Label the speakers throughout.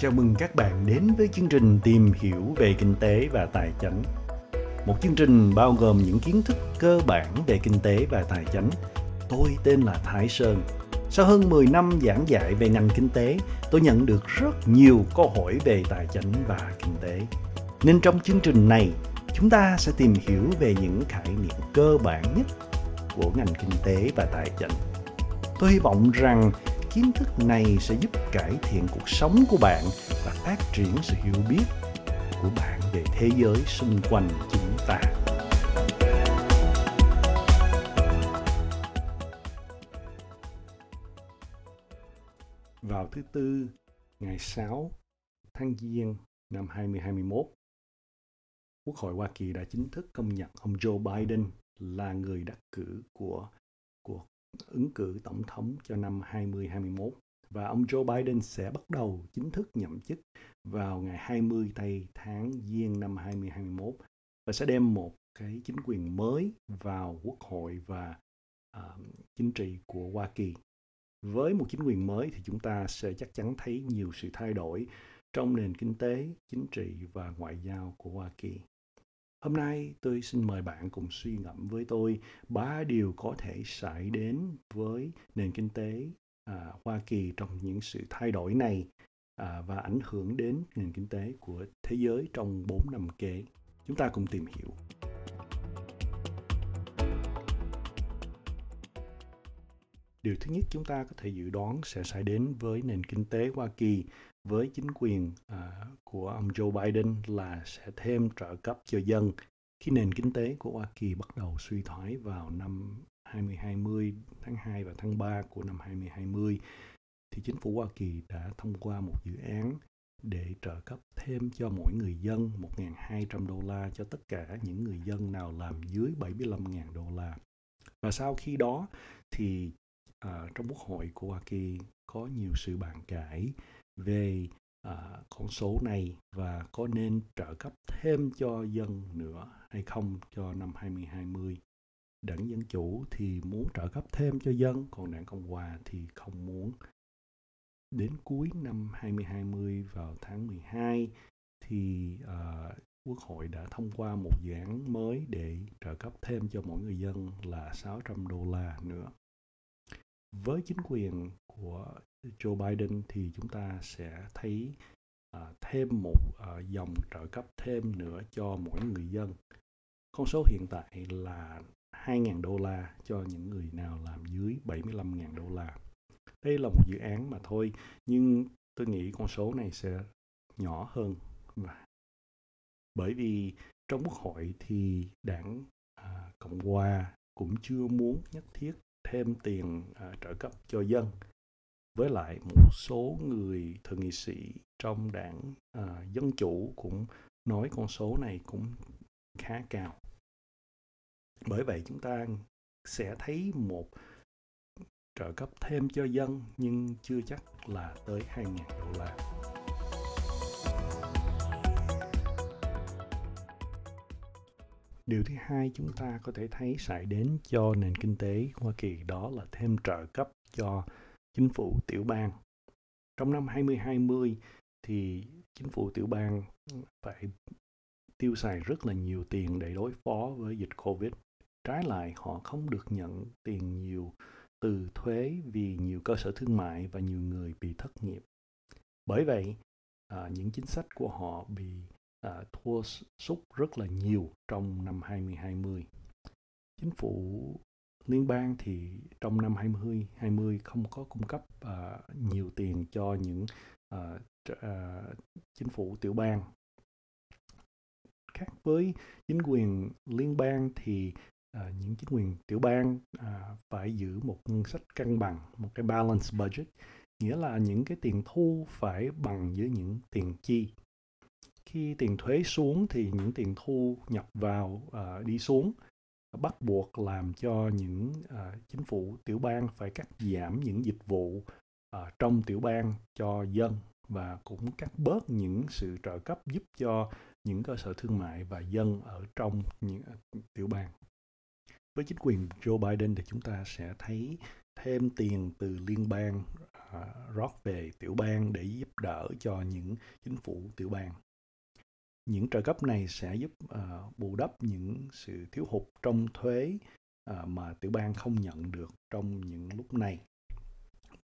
Speaker 1: Chào mừng các bạn đến với chương trình tìm hiểu về kinh tế và tài chính. Một chương trình bao gồm những kiến thức cơ bản về kinh tế và tài chính. Tôi tên là Thái Sơn. Sau hơn 10 năm giảng dạy về ngành kinh tế, tôi nhận được rất nhiều câu hỏi về tài chính và kinh tế. Nên trong chương trình này, chúng ta sẽ tìm hiểu về những khái niệm cơ bản nhất của ngành kinh tế và tài chính. Tôi hy vọng rằng kiến thức này sẽ giúp cải thiện cuộc sống của bạn và phát triển sự hiểu biết của bạn về thế giới xung quanh chúng ta. Vào thứ Tư, ngày 6 tháng Giêng năm 2021, Quốc hội Hoa Kỳ đã chính thức công nhận ông Joe Biden là người đắc cử của cuộc ứng cử tổng thống cho năm 2021 và ông Joe Biden sẽ bắt đầu chính thức nhậm chức vào ngày 20 tây tháng Giêng năm 2021 và sẽ đem một cái chính quyền mới vào quốc hội và uh, chính trị của Hoa Kỳ. Với một chính quyền mới thì chúng ta sẽ chắc chắn thấy nhiều sự thay đổi trong nền kinh tế, chính trị và ngoại giao của Hoa Kỳ. Hôm nay tôi xin mời bạn cùng suy ngẫm với tôi ba điều có thể xảy đến với nền kinh tế à, Hoa Kỳ trong những sự thay đổi này à, và ảnh hưởng đến nền kinh tế của thế giới trong 4 năm kế. Chúng ta cùng tìm hiểu. Điều thứ nhất chúng ta có thể dự đoán sẽ xảy đến với nền kinh tế Hoa Kỳ với chính quyền à, của ông Joe Biden là sẽ thêm trợ cấp cho dân khi nền kinh tế của Hoa Kỳ bắt đầu suy thoái vào năm 2020 tháng 2 và tháng 3 của năm 2020 thì chính phủ Hoa Kỳ đã thông qua một dự án để trợ cấp thêm cho mỗi người dân 1.200 đô la cho tất cả những người dân nào làm dưới 75.000 đô la. Và sau khi đó thì à, trong quốc hội của Hoa Kỳ có nhiều sự bàn cãi về à, con số này và có nên trợ cấp thêm cho dân nữa hay không cho năm 2020. Đảng Dân Chủ thì muốn trợ cấp thêm cho dân, còn đảng Cộng Hòa thì không muốn. Đến cuối năm 2020 vào tháng 12 thì à, Quốc hội đã thông qua một dự án mới để trợ cấp thêm cho mỗi người dân là 600 đô la nữa. Với chính quyền của Joe Biden thì chúng ta sẽ thấy uh, thêm một uh, dòng trợ cấp thêm nữa cho mỗi người dân. Con số hiện tại là 2.000 đô la cho những người nào làm dưới 75.000 đô la. Đây là một dự án mà thôi, nhưng tôi nghĩ con số này sẽ nhỏ hơn. Bởi vì trong quốc hội thì đảng à, Cộng Hòa cũng chưa muốn nhất thiết thêm tiền à, trợ cấp cho dân với lại một số người thượng nghị sĩ trong đảng à, dân chủ cũng nói con số này cũng khá cao bởi vậy chúng ta sẽ thấy một trợ cấp thêm cho dân nhưng chưa chắc là tới 2.000 đô la. Điều thứ hai chúng ta có thể thấy xảy đến cho nền kinh tế Hoa Kỳ đó là thêm trợ cấp cho chính phủ tiểu bang. Trong năm 2020 thì chính phủ tiểu bang phải tiêu xài rất là nhiều tiền để đối phó với dịch Covid. Trái lại họ không được nhận tiền nhiều từ thuế vì nhiều cơ sở thương mại và nhiều người bị thất nghiệp. Bởi vậy, à, những chính sách của họ bị à, thua sút rất là nhiều trong năm 2020. Chính phủ liên bang thì trong năm 2020 không có cung cấp à, nhiều tiền cho những uh, à, chính phủ tiểu bang khác với chính quyền liên bang thì à, những chính quyền tiểu bang à, phải giữ một ngân sách cân bằng một cái balance budget nghĩa là những cái tiền thu phải bằng với những tiền chi khi tiền thuế xuống thì những tiền thu nhập vào uh, đi xuống bắt buộc làm cho những uh, chính phủ tiểu bang phải cắt giảm những dịch vụ uh, trong tiểu bang cho dân và cũng cắt bớt những sự trợ cấp giúp cho những cơ sở thương mại và dân ở trong những tiểu bang. Với chính quyền Joe Biden thì chúng ta sẽ thấy thêm tiền từ liên bang rót về tiểu bang để giúp đỡ cho những chính phủ tiểu bang. Những trợ cấp này sẽ giúp uh, bù đắp những sự thiếu hụt trong thuế uh, mà tiểu bang không nhận được trong những lúc này.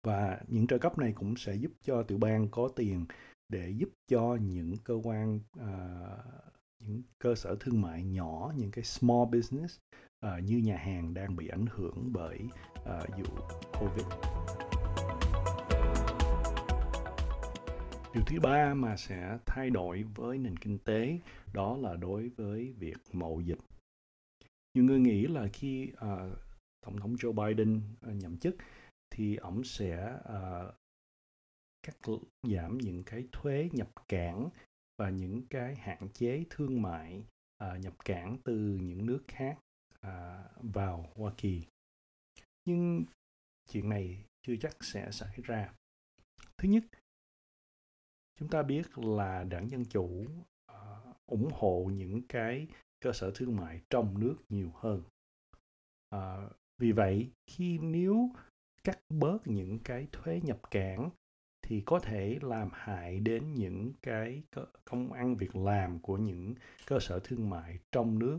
Speaker 1: Và những trợ cấp này cũng sẽ giúp cho tiểu bang có tiền để giúp cho những cơ quan uh, những cơ sở thương mại nhỏ những cái small business uh, như nhà hàng đang bị ảnh hưởng bởi uh, vụ covid điều thứ ba mà sẽ thay đổi với nền kinh tế đó là đối với việc mậu dịch nhiều người nghĩ là khi uh, tổng thống Joe Biden uh, nhậm chức thì ông sẽ uh, cắt giảm những cái thuế nhập cảng và những cái hạn chế thương mại uh, nhập cảng từ những nước khác uh, vào Hoa Kỳ. Nhưng chuyện này chưa chắc sẽ xảy ra. Thứ nhất, chúng ta biết là đảng Dân Chủ uh, ủng hộ những cái cơ sở thương mại trong nước nhiều hơn. Uh, vì vậy, khi nếu cắt bớt những cái thuế nhập cảng thì có thể làm hại đến những cái công ăn việc làm của những cơ sở thương mại trong nước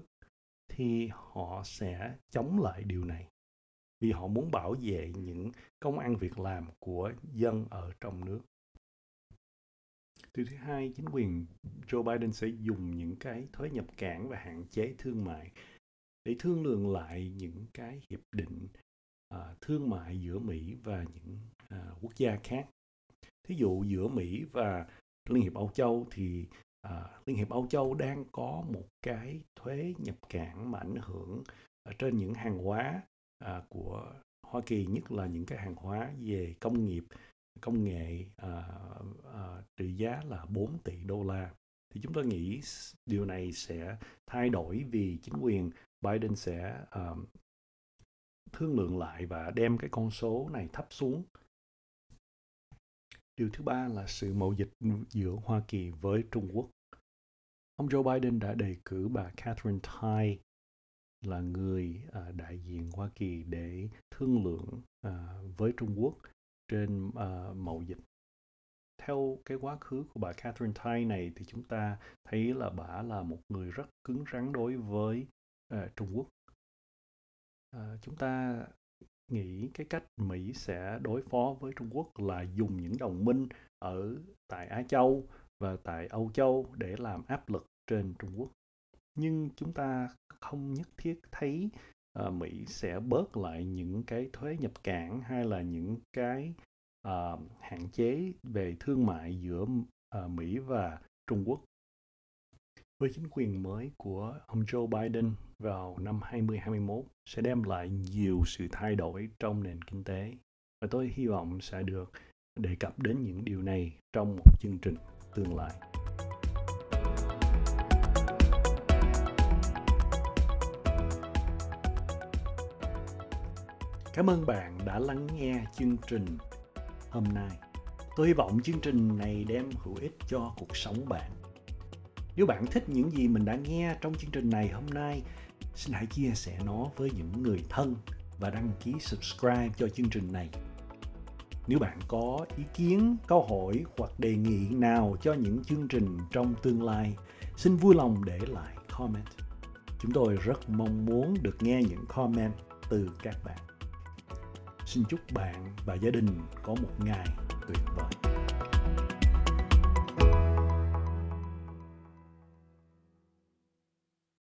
Speaker 1: thì họ sẽ chống lại điều này vì họ muốn bảo vệ những công ăn việc làm của dân ở trong nước. Điều thứ hai, chính quyền Joe Biden sẽ dùng những cái thuế nhập cảng và hạn chế thương mại để thương lượng lại những cái hiệp định uh, thương mại giữa Mỹ và những uh, quốc gia khác. Thí dụ giữa Mỹ và Liên hiệp Âu Châu thì uh, Liên hiệp Âu Châu đang có một cái thuế nhập cảng mà ảnh hưởng ở trên những hàng hóa uh, của Hoa Kỳ nhất là những cái hàng hóa về công nghiệp công nghệ à, à, trị giá là 4 tỷ đô la. Thì chúng tôi nghĩ điều này sẽ thay đổi vì chính quyền Biden sẽ uh, thương lượng lại và đem cái con số này thấp xuống. Điều thứ ba là sự mậu dịch giữa Hoa Kỳ với Trung Quốc. Ông Joe Biden đã đề cử bà Catherine Tai là người à, đại diện Hoa Kỳ để thương lượng à, với Trung Quốc trên uh, mậu dịch. Theo cái quá khứ của bà Catherine Tai này thì chúng ta thấy là bà là một người rất cứng rắn đối với uh, Trung Quốc. Uh, chúng ta nghĩ cái cách Mỹ sẽ đối phó với Trung Quốc là dùng những đồng minh ở tại Á Châu và tại Âu Châu để làm áp lực trên Trung Quốc. Nhưng chúng ta không nhất thiết thấy Ờ, Mỹ sẽ bớt lại những cái thuế nhập cảng hay là những cái uh, hạn chế về thương mại giữa uh, Mỹ và Trung Quốc với chính quyền mới của ông Joe Biden vào năm 2021 sẽ đem lại nhiều sự thay đổi trong nền kinh tế và tôi hy vọng sẽ được đề cập đến những điều này trong một chương trình tương lai. Cảm ơn bạn đã lắng nghe chương trình hôm nay. Tôi hy vọng chương trình này đem hữu ích cho cuộc sống bạn nếu bạn thích những gì mình đã nghe trong chương trình này hôm nay, xin hãy chia sẻ nó với những người thân và đăng ký subscribe cho chương trình này. Nếu bạn có ý kiến, câu hỏi hoặc đề nghị nào cho những chương trình trong tương lai, xin vui lòng để lại comment. Chúng tôi rất mong muốn được nghe những comment từ các bạn. Xin chúc bạn và gia đình có một ngày tuyệt vời.